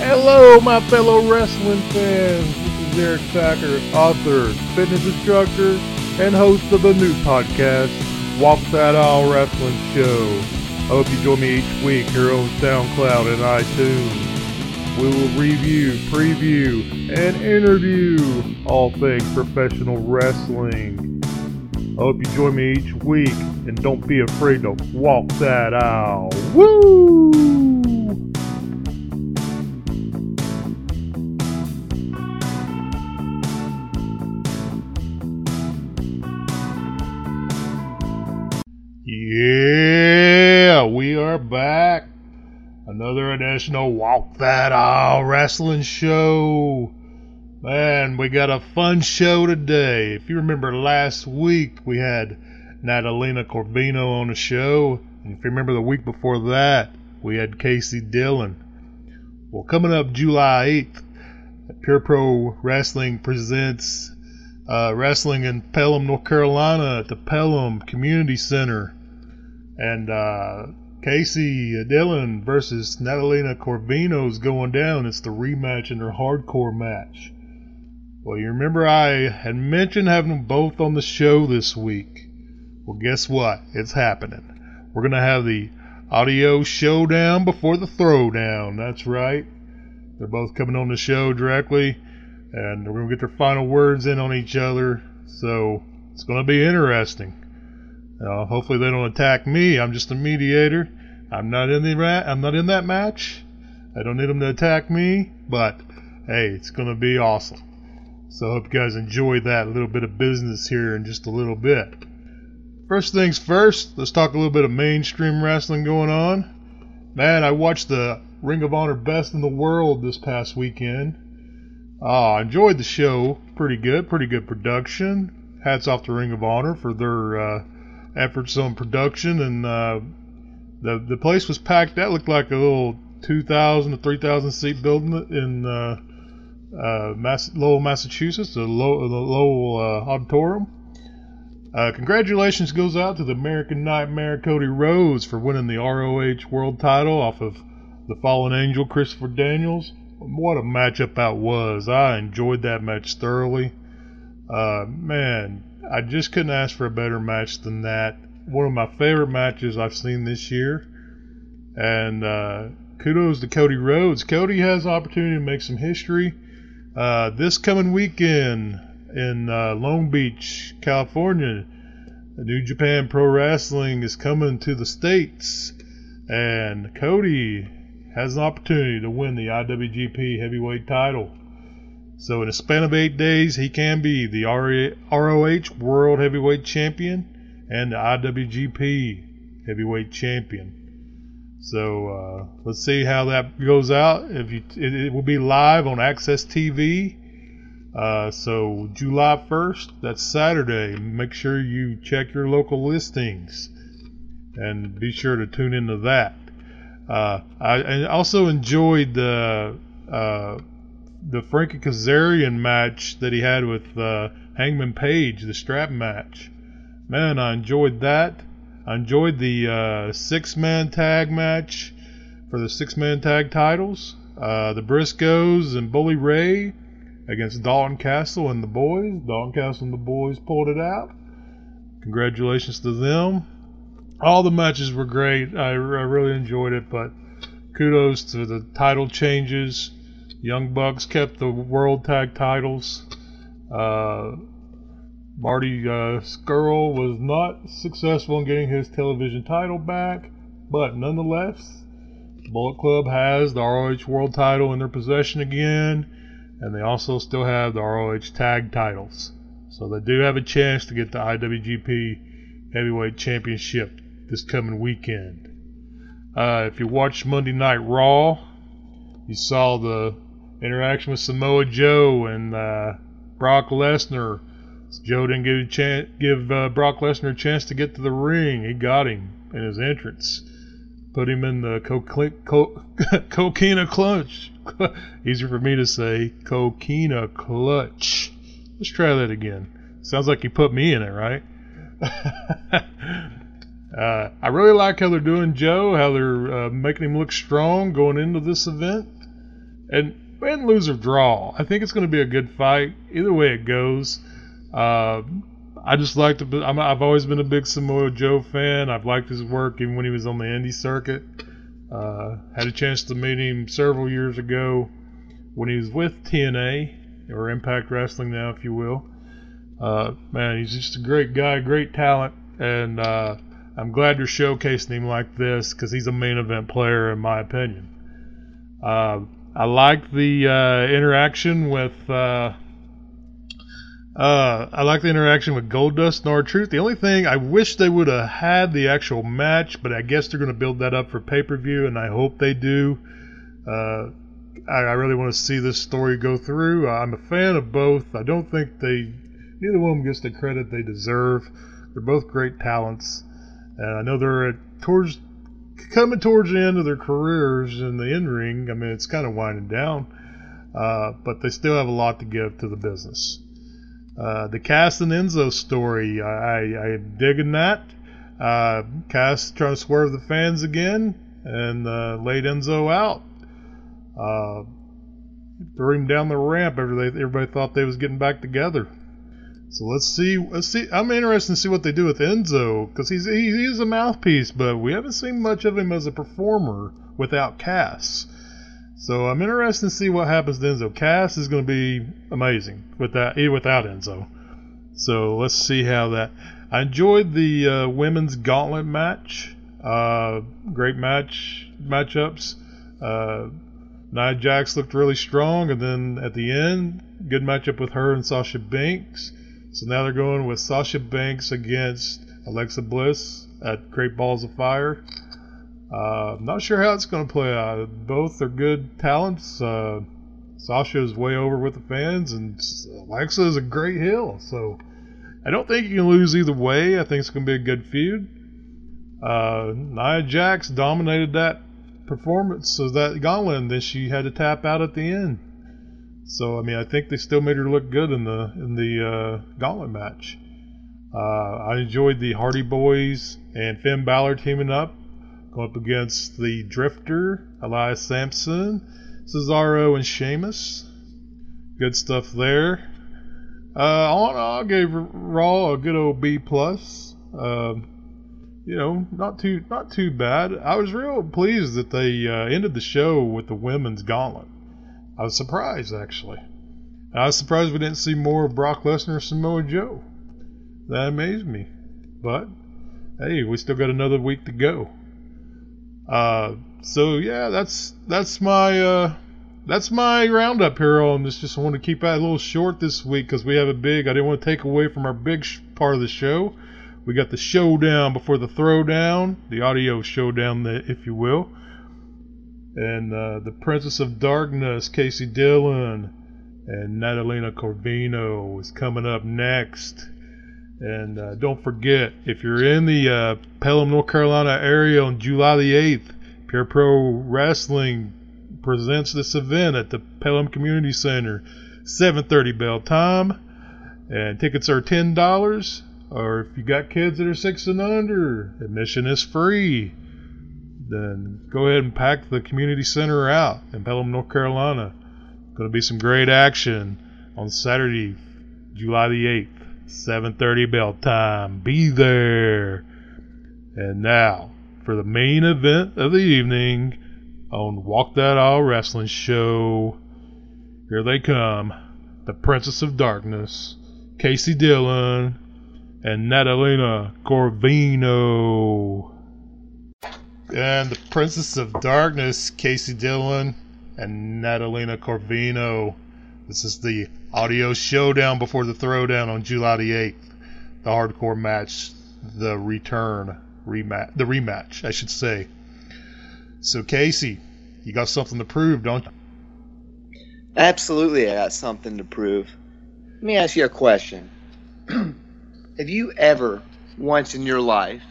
Hello, my fellow wrestling fans. This is Eric Packer, author, fitness instructor, and host of the new podcast, Walk That Aisle Wrestling Show. I hope you join me each week here on SoundCloud and iTunes. We will review, preview, and interview all things professional wrestling. I hope you join me each week and don't be afraid to walk that aisle. Woo! Of Walk That Aisle Wrestling Show. Man, we got a fun show today. If you remember last week, we had Natalina Corvino on the show. And if you remember the week before that, we had Kaci Dillion. Well, coming up July 8th, Pure Pro Wrestling presents uh, wrestling in Pelham, North Carolina at the Pelham Community Center. And uh, Kaci Dillion versus Natalina Corvino is going down. It's the rematch in their hardcore match. Well, you remember I had mentioned having them both on the show this week. Well, guess what? It's happening. We're going to have the audio showdown before the throwdown. That's right. They're both coming on the show directly, and we're going to get their final words in on each other. So it's going to be interesting. Uh, hopefully they don't attack me. I'm just a mediator. I'm not in the ra- I'm not in that match. I don't need them to attack me, but hey, it's gonna be awesome. So I hope you guys enjoy that little bit of business here in just a little bit. First things first, let's talk a little bit of mainstream wrestling going on. Man, I watched the Ring of Honor Best in the World this past weekend. Uh, I enjoyed the show. Pretty good, pretty good production. Hats off to Ring of Honor for their uh, efforts on production, and uh, the the place was packed. That looked like a little 2,000 to 3,000 seat building in uh, uh, Mass- Lowell, Massachusetts, the, Low- the Lowell uh, Auditorium. Uh, congratulations goes out to the American Nightmare Cody Rhodes for winning the ROH World Title off of the Fallen Angel Christopher Daniels. What a matchup that was! I enjoyed that match thoroughly. Uh, man, I just couldn't ask for a better match than that. One of my favorite matches I've seen this year. And uh, kudos to Cody Rhodes. Cody has opportunity to make some history. Uh, this coming weekend in uh, Long Beach, California, New Japan Pro Wrestling is coming to the States. And Cody has an opportunity to win the IWGP Heavyweight title. So in a span of eight days, he can be the ROH World Heavyweight Champion and the IWGP Heavyweight Champion. So uh, let's see how that goes out. If you, it, it will be live on AXS TV. Uh, so July 1st, that's Saturday. Make sure you check your local listings and be sure to tune into that. Uh, I, I also enjoyed the uh, the Frankie Kazarian match that he had with uh, Hangman Page, the strap match. Man, I enjoyed that. I enjoyed the uh, six man tag match for the six man tag titles. Uh, the Briscoes and Bully Ray against Dalton Castle and the boys. Dalton Castle and the boys pulled it out. Congratulations to them. All the matches were great. I, I really enjoyed it, but kudos to the title changes Young Bucks kept the World Tag titles. Uh, Marty uh, Scurll was not successful in getting his television title back, but nonetheless, Bullet Club has the ROH World title in their possession again, and they also still have the ROH Tag titles. So they do have a chance to get the IWGP Heavyweight Championship this coming weekend. Uh, if you watched Monday Night Raw, you saw the interaction with Samoa Joe and uh, Brock Lesnar. Joe didn't give, a chance, give uh, Brock Lesnar a chance to get to the ring. He got him in his entrance. Put him in the co- co- coquina clutch. Easier for me to say. Coquina clutch. Let's try that again. Sounds like you put me in it, right? uh, I really like how they're doing Joe, how they're uh, making him look strong going into this event and win, lose or draw. I think it's going to be a good fight. Either way it goes. Uh, I just like to. i have always been a big Samoa Joe fan. I've liked his work even when he was on the indie circuit. Uh, had a chance to meet him several years ago when he was with TNA or Impact Wrestling now, if you will. Uh, man, he's just a great guy, great talent, and uh, I'm glad you're showcasing him like this because he's a main event player in my opinion. I like the uh, interaction with. Uh, uh, I like the interaction with Goldust and R-Truth. The only thing I wish they would have had the actual match, but I guess they're going to build that up for pay per view, and I hope they do. Uh, I, I, really want to see this story go through. I'm a fan of both. I don't think they neither one of them gets the credit they deserve. They're both great talents, and I know they're at, towards coming towards the end of their careers in the in ring. I mean, it's kind of winding down, uh, but they still have a lot to give to the business. Uh, the Cass and Enzo story, I, I, am digging that. Uh, Cass trying to swerve the fans again and uh, laid Enzo out. Uh, threw him down the ramp. Everybody, everybody thought they was getting back together. So let's see. Let's see. I'm interested to see what they do with Enzo because he's he, he's a mouthpiece, but we haven't seen much of him as a performer without Cass. So I'm interested to see what happens to Enzo. Cass is going to be amazing with that, without Enzo. So let's see how that. I enjoyed the uh, women's gauntlet match. Uh, great match matchups. Uh, Nia Jax looked really strong, and then at the end, good matchup with her and Sasha Banks. So now they're going with Sasha Banks against Alexa Bliss at Great Balls of Fire. Uh, I'm not sure how it's going to play out. Both are good talents. Uh, Sasha is way over with the fans, and Alexa is a great heel. So I don't think you can lose either way. I think it's going to be a good feud. Uh, Nia Jax dominated that performance so that gauntlet, and then she had to tap out at the end. So I mean, I think they still made her look good in the in the uh, gauntlet match. Uh, I enjoyed the Hardy Boys and Finn Balor teaming up. Going up against the Drifter, Elias Samson, Cesaro, and Sheamus. Good stuff there. Uh, I gave Raw a good old B plus. Uh, you know, not too not too bad. I was real pleased that they uh, ended the show with the women's gauntlet. I was surprised actually. I was surprised we didn't see more of Brock Lesnar or Samoa Joe. That amazed me. But hey, we still got another week to go. Uh, so yeah, that's that's my uh, that's my roundup here on this. Just want to keep that a little short this week because we have a big. I didn't want to take away from our big sh- part of the show. We got the showdown before the throwdown, the audio showdown, if you will, and uh, the Princess of Darkness, Kaci Dillion, and Natalina Corvino is coming up next. And uh, don't forget, if you're in the uh, Pelham, North Carolina area on July the 8th, Pure Pro Wrestling presents this event at the Pelham Community Center, 7:30 bell time, and tickets are ten dollars. Or if you got kids that are six and under, admission is free. Then go ahead and pack the community center out in Pelham, North Carolina. Going to be some great action on Saturday, July the 8th. 7:30 bell time. Be there. And now for the main event of the evening on Walk That Aisle Wrestling Show. Here they come. The Princess of Darkness, Kaci Dillion, and Natalina Corvino. And the Princess of Darkness, Kaci Dillion, and Natalina Corvino. This is the audio showdown before the throwdown on July the 8th. The hardcore match, the return rematch, the rematch, I should say. So Kaci, you got something to prove, don't you? Absolutely, I got something to prove. Let me ask you a question. Have you ever, once in your life,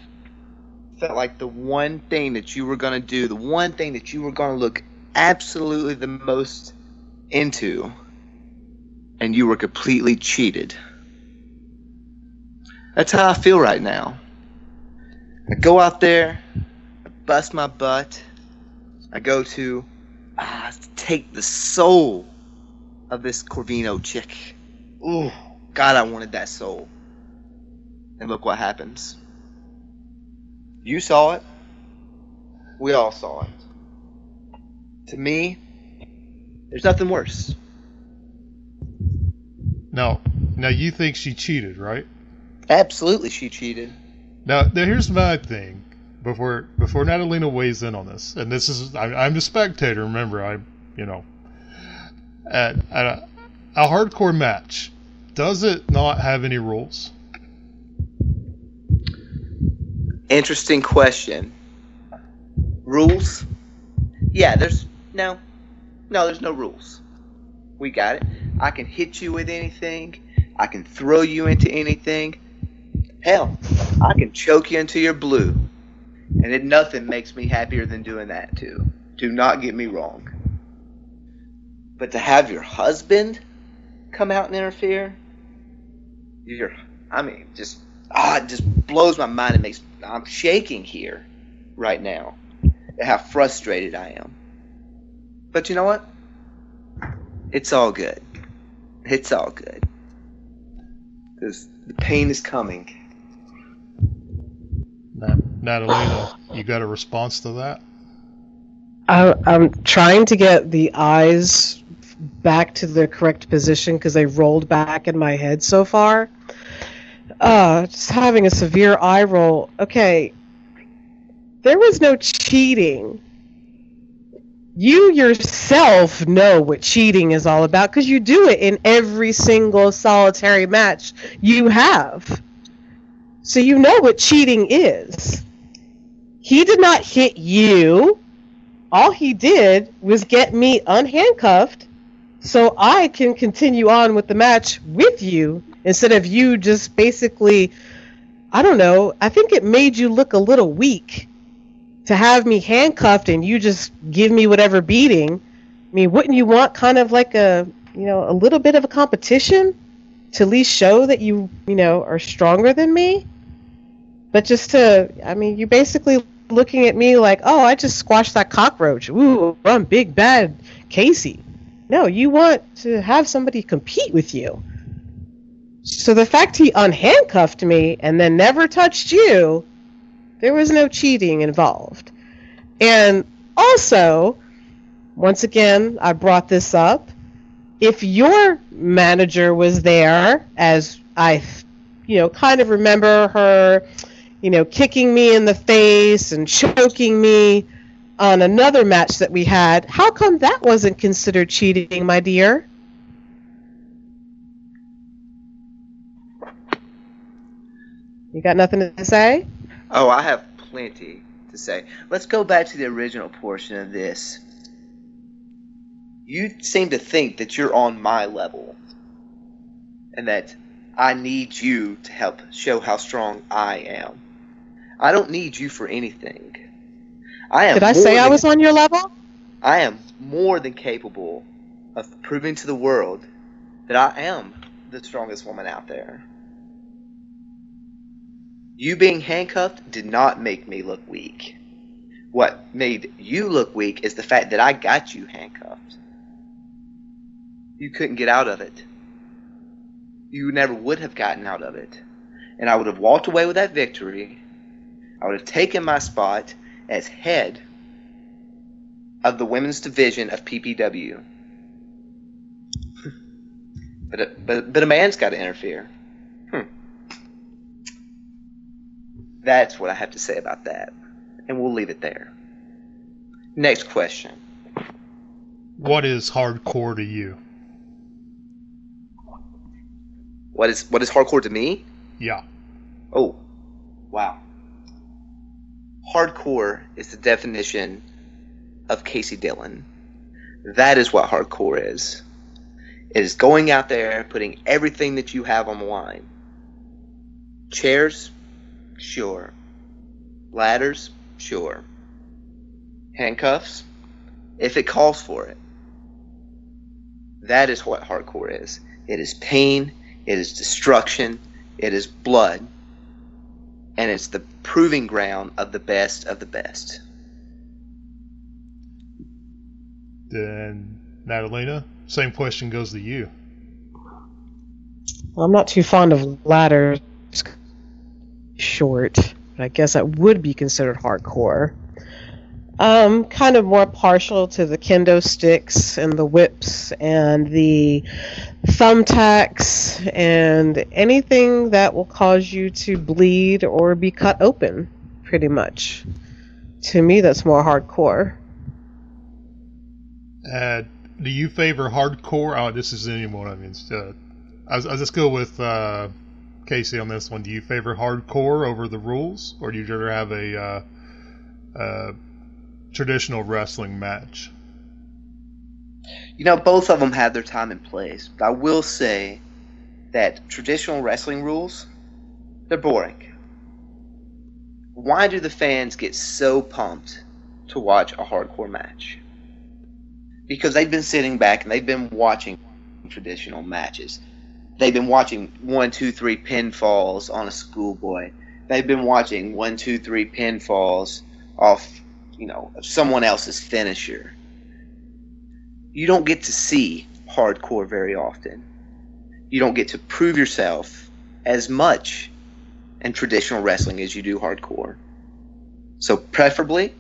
felt like the one thing that you were going to do, the one thing that you were going to look absolutely the most into, and you were completely cheated. That's how I feel right now. I go out there, I bust my butt, I go to ah, take the soul of this Corvino chick. Ooh, God, I wanted that soul. And look what happens. You saw it. We all saw it. To me, there's nothing worse. Now, now you think she cheated, right? Absolutely, she cheated. Now, now here's my thing. Before before Natalina weighs in on this, and this is I, I'm the spectator. Remember, I you know at, at a, a hardcore match, does it not have any rules? Interesting question. Rules? Yeah, there's no, no, there's no rules. We got it. I can hit you with anything. I can throw you into anything. Hell, I can choke you into your blue. And it nothing makes me happier than doing that too. Do not get me wrong. But to have your husband come out and interfere, you're I mean, just ah, it just blows my mind. It makes I'm shaking here right now at how frustrated I am. But you know what? It's all good. It's all good. Because the pain is coming. Nat- Natalina, you got a response to that? I, I'm trying to get the eyes back to the correct position because they rolled back in my head so far. Uh, just having a severe eye roll. Okay, there was no cheating. You yourself know what cheating is all about because you do it in every single solitary match you have. So you know what cheating is. He did not hit you. All he did was get me unhandcuffed so I can continue on with the match with you instead of you just basically I don't know, I think it made you look a little weak to have me handcuffed and you just give me whatever beating. I mean, wouldn't you want kind of like a, you know, a little bit of a competition to at least show that you, you know, are stronger than me? But just to, I mean, you're basically looking at me like, oh, I just squashed that cockroach. Ooh, I'm big bad Kaci. No, you want to have somebody compete with you. So the fact he unhandcuffed me and then never touched you, there was no cheating involved. And also, once again, I brought this up. If your manager was there, as I, you know, kind of remember her, you know, kicking me in the face and choking me on another match that we had, how come that wasn't considered cheating, my dear? You got nothing to say? Oh, I have plenty to say. Let's go back to the original portion of this. You seem to think that you're on my level and that I need you to help show how strong I am. I don't need you for anything. I am Did I say more I was on your level? I am more than capable of proving to the world that I am the strongest woman out there. You being handcuffed did not make me look weak. What made you look weak is the fact that I got you handcuffed. You couldn't get out of it. You never would have gotten out of it. And I would have walked away with that victory. I would have taken my spot as head of the women's division of PPW. but, a, but, but a man's got to interfere. Hmm. That's what I have to say about that. And we'll leave it there. Next question. What is hardcore to you? What is what is hardcore to me? Yeah. Oh, wow. Hardcore is the definition of Kaci Dillion. That is what hardcore is. It is going out there, putting everything that you have on the line. Chairs? Sure. Ladders? Sure. Handcuffs? If it calls for it. That is what hardcore is. It is pain, it is destruction, it is blood, and it's the proving ground of the best of the best. Then, Natalina, same question goes to you. Well, I'm not too fond of ladders. Short. But I guess that would be considered hardcore. Um, kind of more partial to the kendo sticks and the whips and the thumbtacks and anything that will cause you to bleed or be cut open, pretty much. To me, that's more hardcore. Uh, do you favor hardcore? Oh, this is anyone. I mean, uh, I'll just go with uh, Kaci on this one. Do you favor hardcore over the rules, or do you rather have a uh, uh, traditional wrestling match? You know, both of them have their time and place. But I will say that traditional wrestling rules, they're boring. Why do the fans get so pumped to watch a hardcore match? Because they've been sitting back and they've been watching traditional matches. They've been watching one, two, three pinfalls on a schoolboy. They've been watching one, two, three pinfalls off, you know, someone else's finisher. You don't get to see hardcore very often. You don't get to prove yourself as much in traditional wrestling as you do hardcore. So, preferably,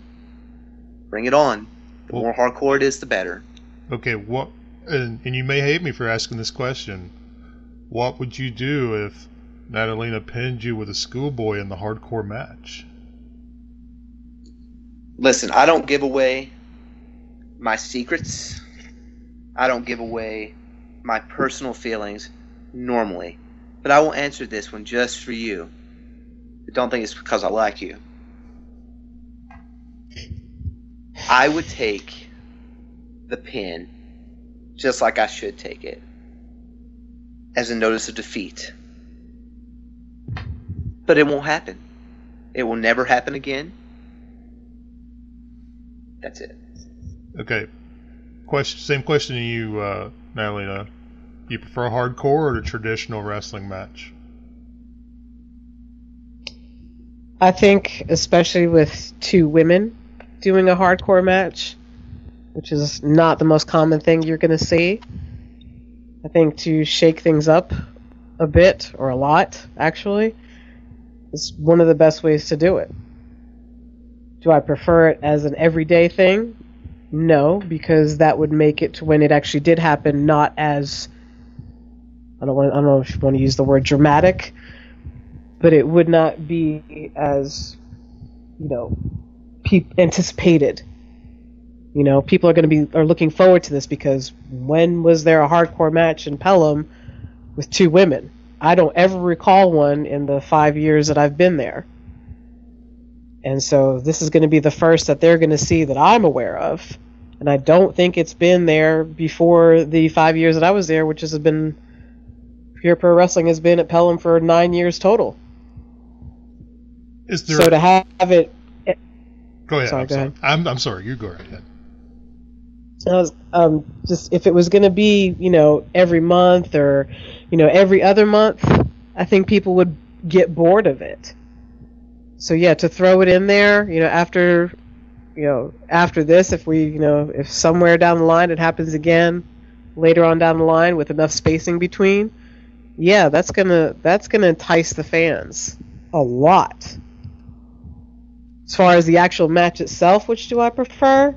bring it on. The more hardcore it is, the better. Okay, what? And, and you may hate me for asking this question. What would you do if Natalina pinned you with a schoolboy in the hardcore match? Listen, I don't give away my secrets. I don't give away my personal feelings normally. But I will answer this one just for you. But don't think it's because I like you. I would take the pin just like I should take it as a notice of defeat. But it won't happen. It will never happen again. That's it. Okay. Question. Same question to you, uh, Natalina. You prefer a hardcore or a traditional wrestling match? I think, especially with two women doing a hardcore match, which is not the most common thing you're going to see. I think to shake things up a bit, or a lot, actually, is one of the best ways to do it. Do I prefer it as an everyday thing? No, because that would make it to when it actually did happen not as I don't want I don't know if you want to use the word dramatic, but it would not be as you know pe- anticipated. You know, people are going to be are looking forward to this because when was there a hardcore match in Pelham with two women? I don't ever recall one in the five years that I've been there. And so this is going to be the first that they're going to see that I'm aware of. And I don't think it's been there before the five years that I was there, which has been Pure Pro Wrestling has been at Pelham for nine years total. Is there? So to have it, go ahead. sorry, I'm go sorry. ahead. I'm, I'm sorry. You go right ahead. I was, um, just if it was going to be, you know, every month or, you know, every other month, I think people would get bored of it. So yeah, to throw it in there, you know, after, you know, after this, if we, you know, if somewhere down the line it happens again, later on down the line with enough spacing between, yeah, that's gonna that's gonna entice the fans a lot. As far as the actual match itself, which do I prefer?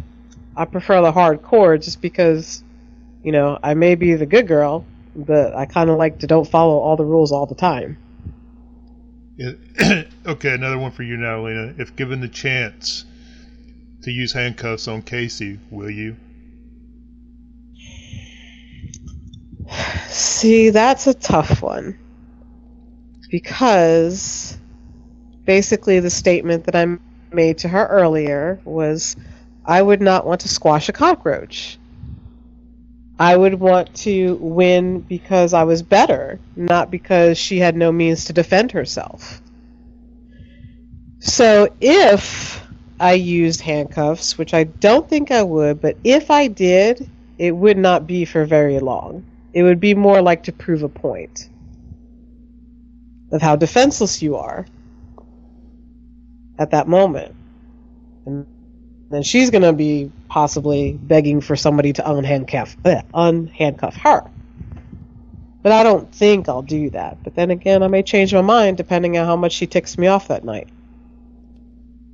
I prefer the hardcore just because, you know, I may be the good girl, but I kind of like to don't follow all the rules all the time. Okay, another one for you, Natalina. If given the chance to use handcuffs on Kaci, will you? See, that's a tough one. Because basically the statement that I made to her earlier was I would not want to squash a cockroach. I would want to win because I was better, not because she had no means to defend herself. So if I used handcuffs, which I don't think I would, but if I did, it would not be for very long. It would be more like to prove a point of how defenseless you are at that moment. And then she's gonna be possibly begging for somebody to unhandcuff uh, unhandcuff her. But I don't think I'll do that. But then again, I may change my mind depending on how much she ticks me off that night.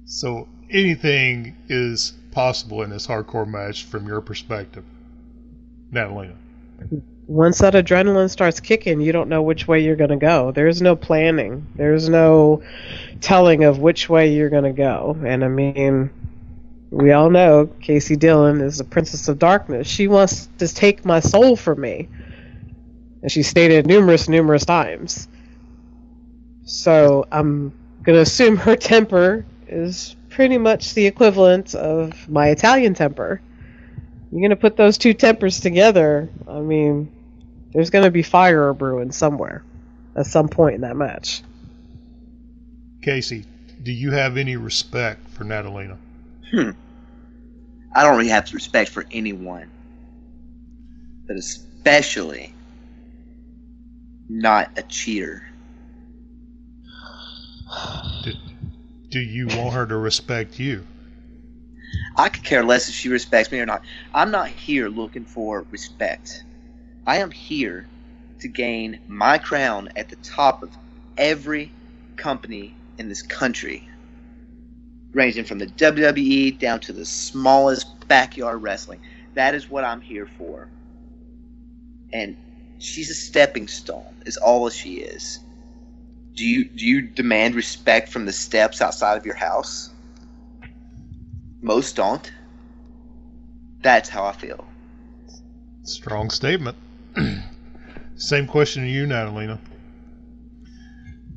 So anything is possible in this hardcore match from your perspective, Natalina. Once that adrenaline starts kicking, you don't know which way you're going to go. There's no planning. There's no telling of which way you're going to go. And I mean, we all know Kaci Dillion is the Princess of Darkness. She wants to take my soul from me. And she stated numerous, numerous times. So I'm going to assume her temper is pretty much the equivalent of my Italian temper. You're going to put those two tempers together. I mean, there's going to be fire brewing somewhere at some point in that match. Kaci, do you have any respect for Natalina? Hmm. I don't really have respect for anyone, but especially not a cheater. Do, do you want her to respect you? I could care less if she respects me or not. I'm not here looking for respect. I am here to gain my crown at the top of every company in this country, ranging from the WWE down to the smallest backyard wrestling. That is what I'm here for. And she's a stepping stone, is all she is. Do you do you demand respect from the steps outside of your house? Most don't. That's how I feel. Strong statement. Same question to you, Natalina.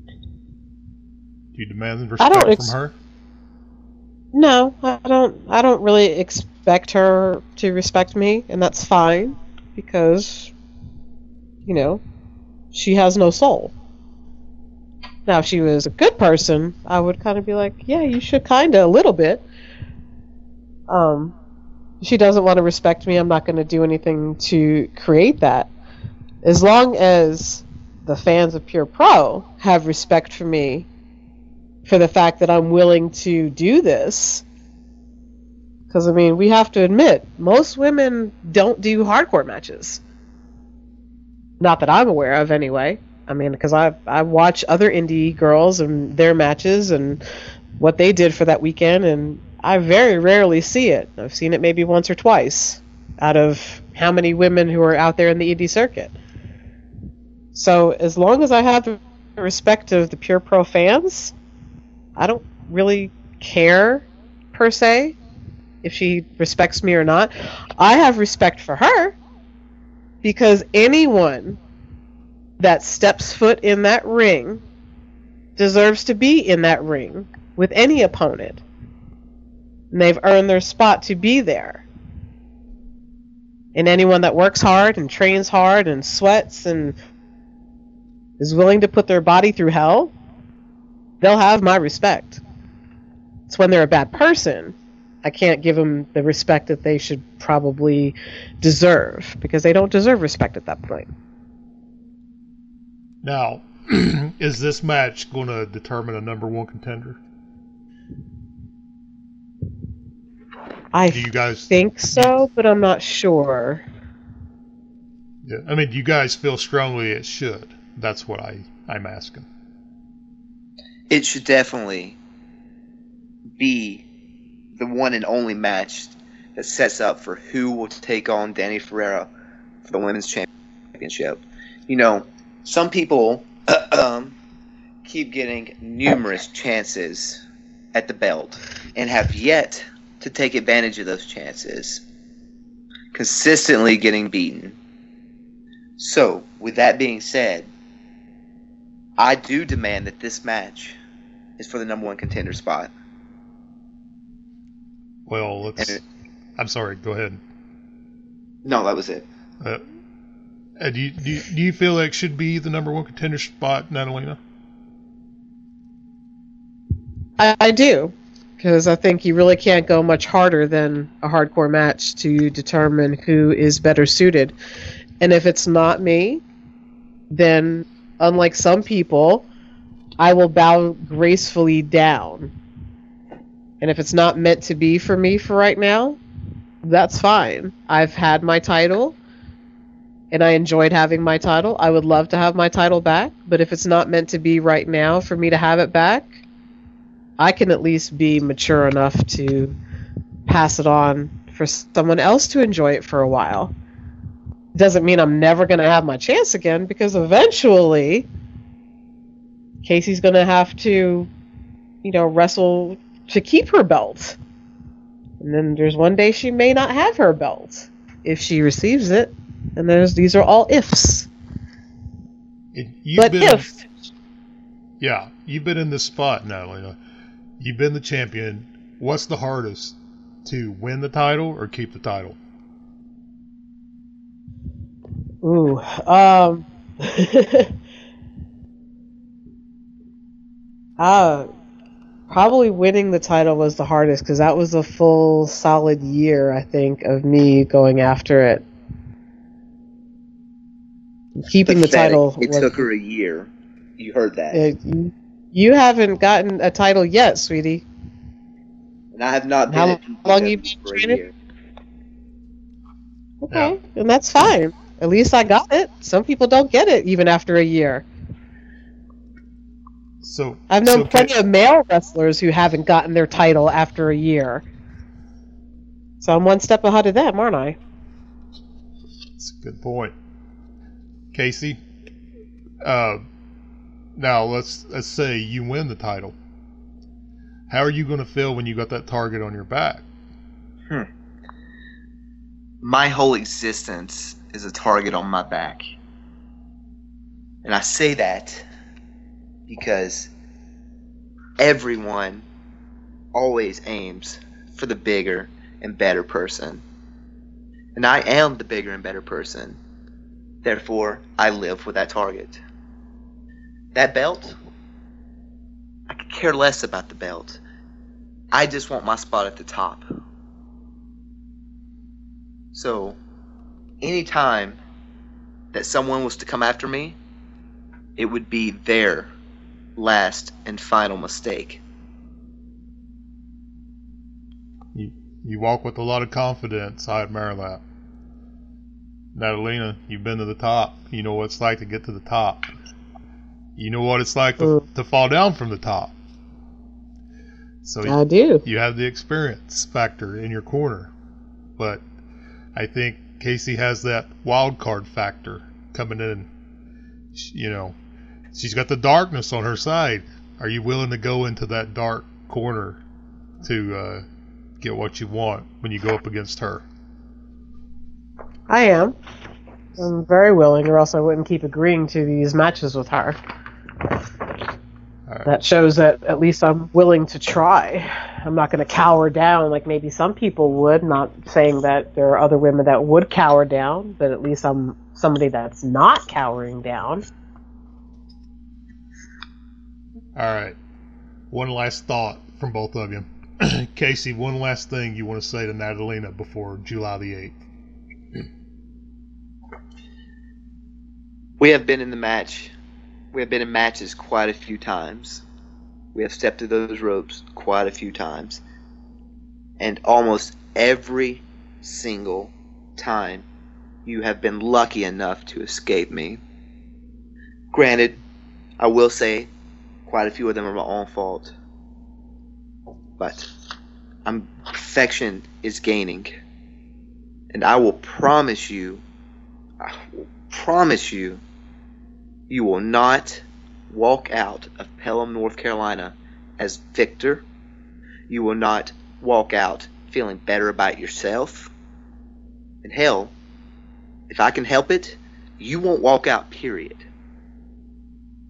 Do you demand respect ex- from her? No, I don't. I don't really expect her to respect me, and that's fine because, you know, she has no soul. Now, if she was a good person, I would kind of be like, yeah, you should kind of a little bit. Um, she doesn't want to respect me. I'm not going to do anything to create that. As long as the fans of Pure Pro have respect for me for the fact that I'm willing to do this. Because, I mean, we have to admit, most women don't do hardcore matches. Not that I'm aware of, anyway. I mean, because I I watch other indie girls and their matches and what they did for that weekend, and I very rarely see it. I've seen it maybe once or twice out of how many women who are out there in the indie circuit. So as long as I have the respect of the pure pro fans, I don't really care per se if she respects me or not. I have respect for her because anyone that steps foot in that ring deserves to be in that ring with any opponent. And they've earned their spot to be there. And anyone that works hard and trains hard and sweats and is willing to put their body through hell, they'll have my respect. It's when they're a bad person, I can't give them the respect that they should probably deserve because they don't deserve respect at that point. Now, is this match going to determine a number one contender? I Do you guys think so, but I'm not sure. Yeah, I mean, do you guys feel strongly it should? That's what I I'm asking. It should definitely be the one and only match that sets up for who will take on Danny Ferrero for the women's championship. You know, some people um, keep getting numerous chances at the belt and have yet to take advantage of those chances, consistently getting beaten. So, with that being said, I do demand that this match is for the number one contender spot. Well, let's. And- I'm sorry. Go ahead. No, that was it. Uh, uh, do you, do you, do you feel like it should be the number one contender spot, Natalina? I, I do, because I think you really can't go much harder than a hardcore match to determine who is better suited. And if it's not me, then unlike some people, I will bow gracefully down And if it's not meant to be for me for right now, that's fine. I've had my title and I enjoyed having my title. I would love to have my title back, but if it's not meant to be right now for me to have it back, I can at least be mature enough to pass it on for someone else to enjoy it for a while. Doesn't mean I'm never going to have my chance again because eventually Kaci's going to have to, you know, wrestle to keep her belt. And then there's one day she may not have her belt if she receives it. And there's these are all ifs. It, you've But been, if yeah, you've been in this spot, Natalie. You've been the champion. What's the hardest to win the title or keep the title? Ooh, um, uh, probably winning the title was the hardest because that was a full solid year, I think, of me going after it. Keeping the title. It was- took her a year. You heard that. uh, you- haven't gotten a title yet, sweetie. and I have not been How long DPW you been training? Okay, and that's fine. At least I got it. Some people don't get it even after a year. So I've known so plenty Ca- of male wrestlers who haven't gotten their title after a year. So I'm one step ahead of them, aren't I? That's a good point, Kaci. Uh, now let's let's say you win the title. How are you going to feel when you got that target on your back? Hmm. My whole existence is a target on my back. And I say that because everyone always aims for the bigger and better person. And I am the bigger and better person. Therefore, I live with that target. That belt, I could care less about the belt. I just want my spot at the top. So, anytime that someone was to come after me, it would be their last and final mistake. You you walk with a lot of confidence. I admire that. Natalina, you've been to the top. You know what it's like to get to the top. You know what it's like to, Mm. to fall down from the top. So I do. you have the experience factor in your corner. But I think Kaci has that wild card factor coming in. You know, she's got the darkness on her side. Are you willing to go into that dark corner to uh, get what you want when you go up against her? I am. I'm very willing, or else I wouldn't keep agreeing to these matches with her. Alright. That shows that at least I'm willing to try. I'm not going to cower down like maybe some people would. Not saying that there are other women that would cower down, but at least I'm somebody that's not cowering down. All right. One last thought from both of you. Kaci, one last thing you want to say to Natalina before July the 8th. We have been in the match. We have been in matches quite a few times. We have stepped through those ropes quite a few times. And almost every single time you have been lucky enough to escape me. Granted, I will say quite a few of them are my own fault. But I'm perfection is gaining. And I will promise you I will promise you, you will not walk out of Pelham, North Carolina as victor. You will not walk out feeling better about yourself. And hell, if I can help it, you won't walk out, period.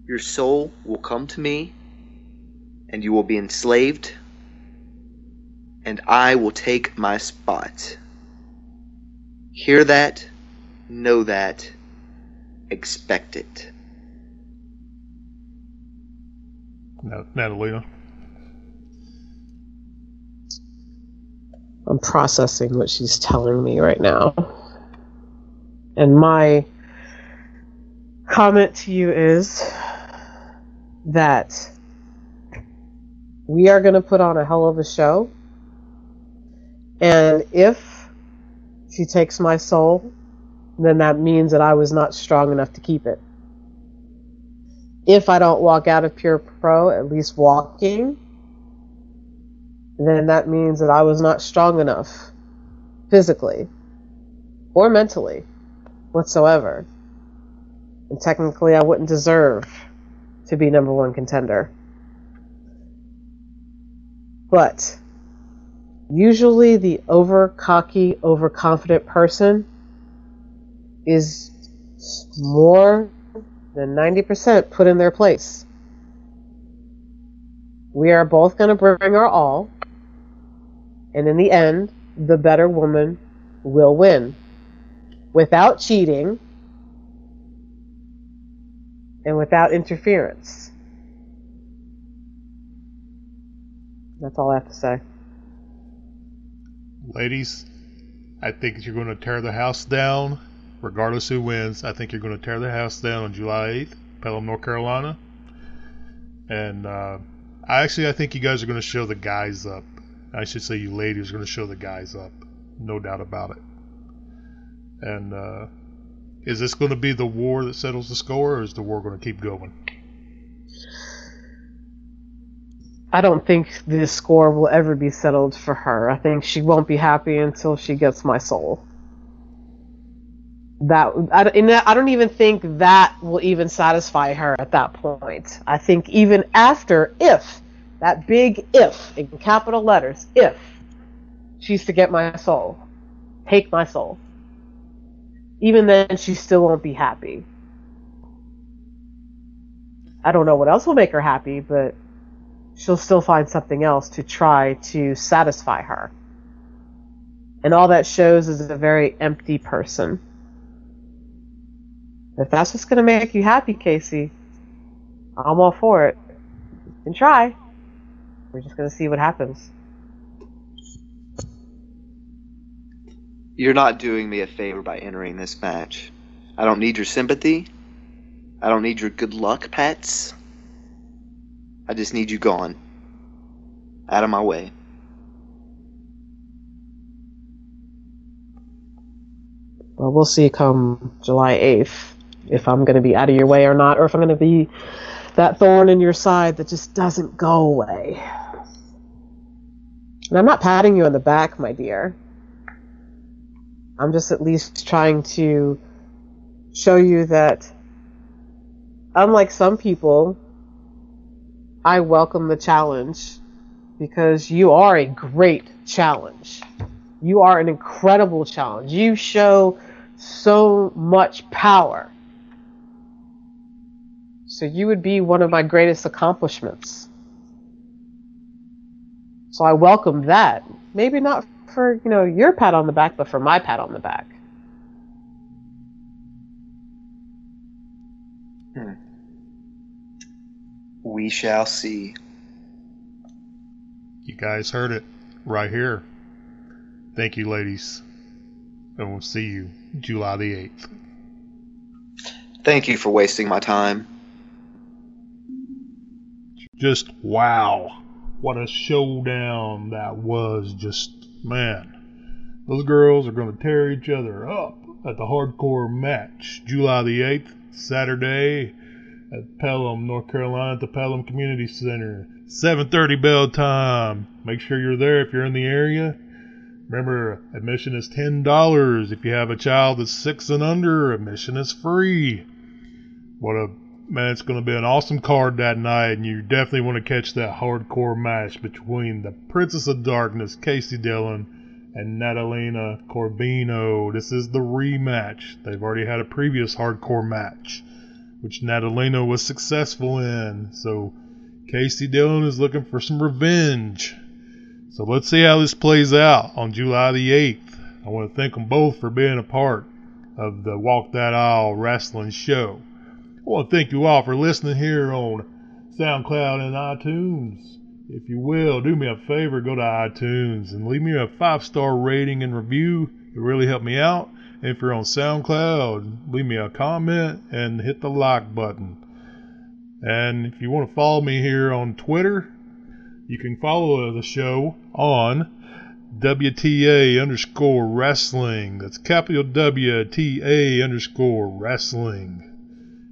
Your soul will come to me, and you will be enslaved, and I will take my spot. Hear that? know that, expect it. Nat- Natalina. I'm processing what she's telling me right now. And my comment to you is that we are going to put on a hell of a show. And if she takes my soul, then that means that I was not strong enough to keep it. If I don't walk out of Pure Pro, at least walking, then that means that I was not strong enough physically or mentally whatsoever. And technically, I wouldn't deserve to be number one contender. But usually, the over cocky, overconfident person is more than 90% put in their place. We are both going to bring our all, and in the end, the better woman will win without cheating and without interference. That's all I have to say. Ladies, I think you're going to tear the house down, regardless who wins. I think you're going to tear the house down on July 8th, Pelham, North Carolina. And uh, I actually, I think you guys are going to show the guys up. I should say, you ladies are going to show the guys up, no doubt about it. And uh, is this going to be the war that settles the score, or is the war going to keep going? I don't think the score will ever be settled for her. I think she won't be happy until she gets my soul. That I, I don't even think that will even satisfy her at that point. I think even after, if that big if in capital letters, if she's to get my soul, take my soul, even then she still won't be happy. I don't know what else will make her happy, but she'll still find something else to try to satisfy her. And all that shows is a very empty person. If that's what's going to make you happy, Kaci, I'm all for it. Can try. We're just going to see what happens. You're not doing me a favor by entering this match. I don't need your sympathy. I don't need your good luck pets. I just need you gone. Out of my way. Well, we'll see come July 8th if I'm going to be out of your way or not, or if I'm going to be that thorn in your side that just doesn't go away. And I'm not patting you on the back, my dear. I'm just at least trying to show you that, unlike some people, I welcome the challenge because you are a great challenge. You are an incredible challenge. You show so much power. So you would be one of my greatest accomplishments. So I welcome that. Maybe not for, you know, your pat on the back, but for my pat on the back. Hmm. We shall see. You guys heard it right here. Thank you, ladies. And we'll see you July the 8th. Thank you for wasting my time. Just wow. What a showdown that was. Just, man. Those girls are going to tear each other up at the hardcore match. July the 8th, Saturday at Pelham, North Carolina at the Pelham Community Center. 7:30 bell time. Make sure you're there if you're in the area. Remember, admission is $10. If you have a child that's 6 and under, admission is free. What a man, it's going to be an awesome card that night, and you definitely want to catch that hardcore match between the Princess of Darkness, Kaci Dillion, and Natalina Corvino. This is the rematch. They've already had a previous hardcore match, which Natalina was successful in. So Kaci Dillion is looking for some revenge. So let's see how this plays out on July the 8th. I want to thank them both for being a part of the Walk That Aisle Wrestling Show. I want to thank you all for listening here on SoundCloud and iTunes. If you will, do me a favor, go to iTunes and leave me a five star rating and review. It really helped me out. And if you're on SoundCloud, leave me a comment and hit the like button. And if you want to follow me here on Twitter, You can follow the show on WTA underscore wrestling. That's capital WTA underscore wrestling.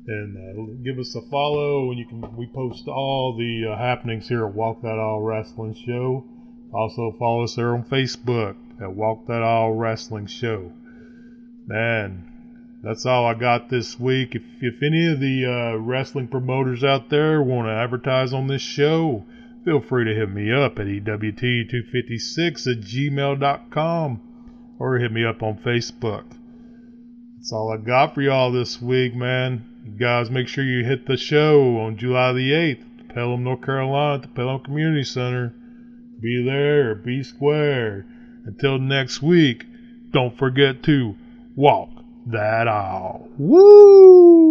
And uh, give us a follow, and you can we post all the uh, happenings here at Walk That Aisle Wrestling Show. Also follow us there on Facebook at Walk That Aisle Wrestling Show. Man, that's all I got this week. If if any of the uh, wrestling promoters out there want to advertise on this show, feel free to hit me up at EWT256 at gmail.com or hit me up on Facebook. That's all I got for y'all this week, man. Guys, make sure you hit the show on July the 8th, Pelham, North Carolina, at the Pelham Community Center. Be there, be square. Until next week, don't forget to walk that aisle. Woo!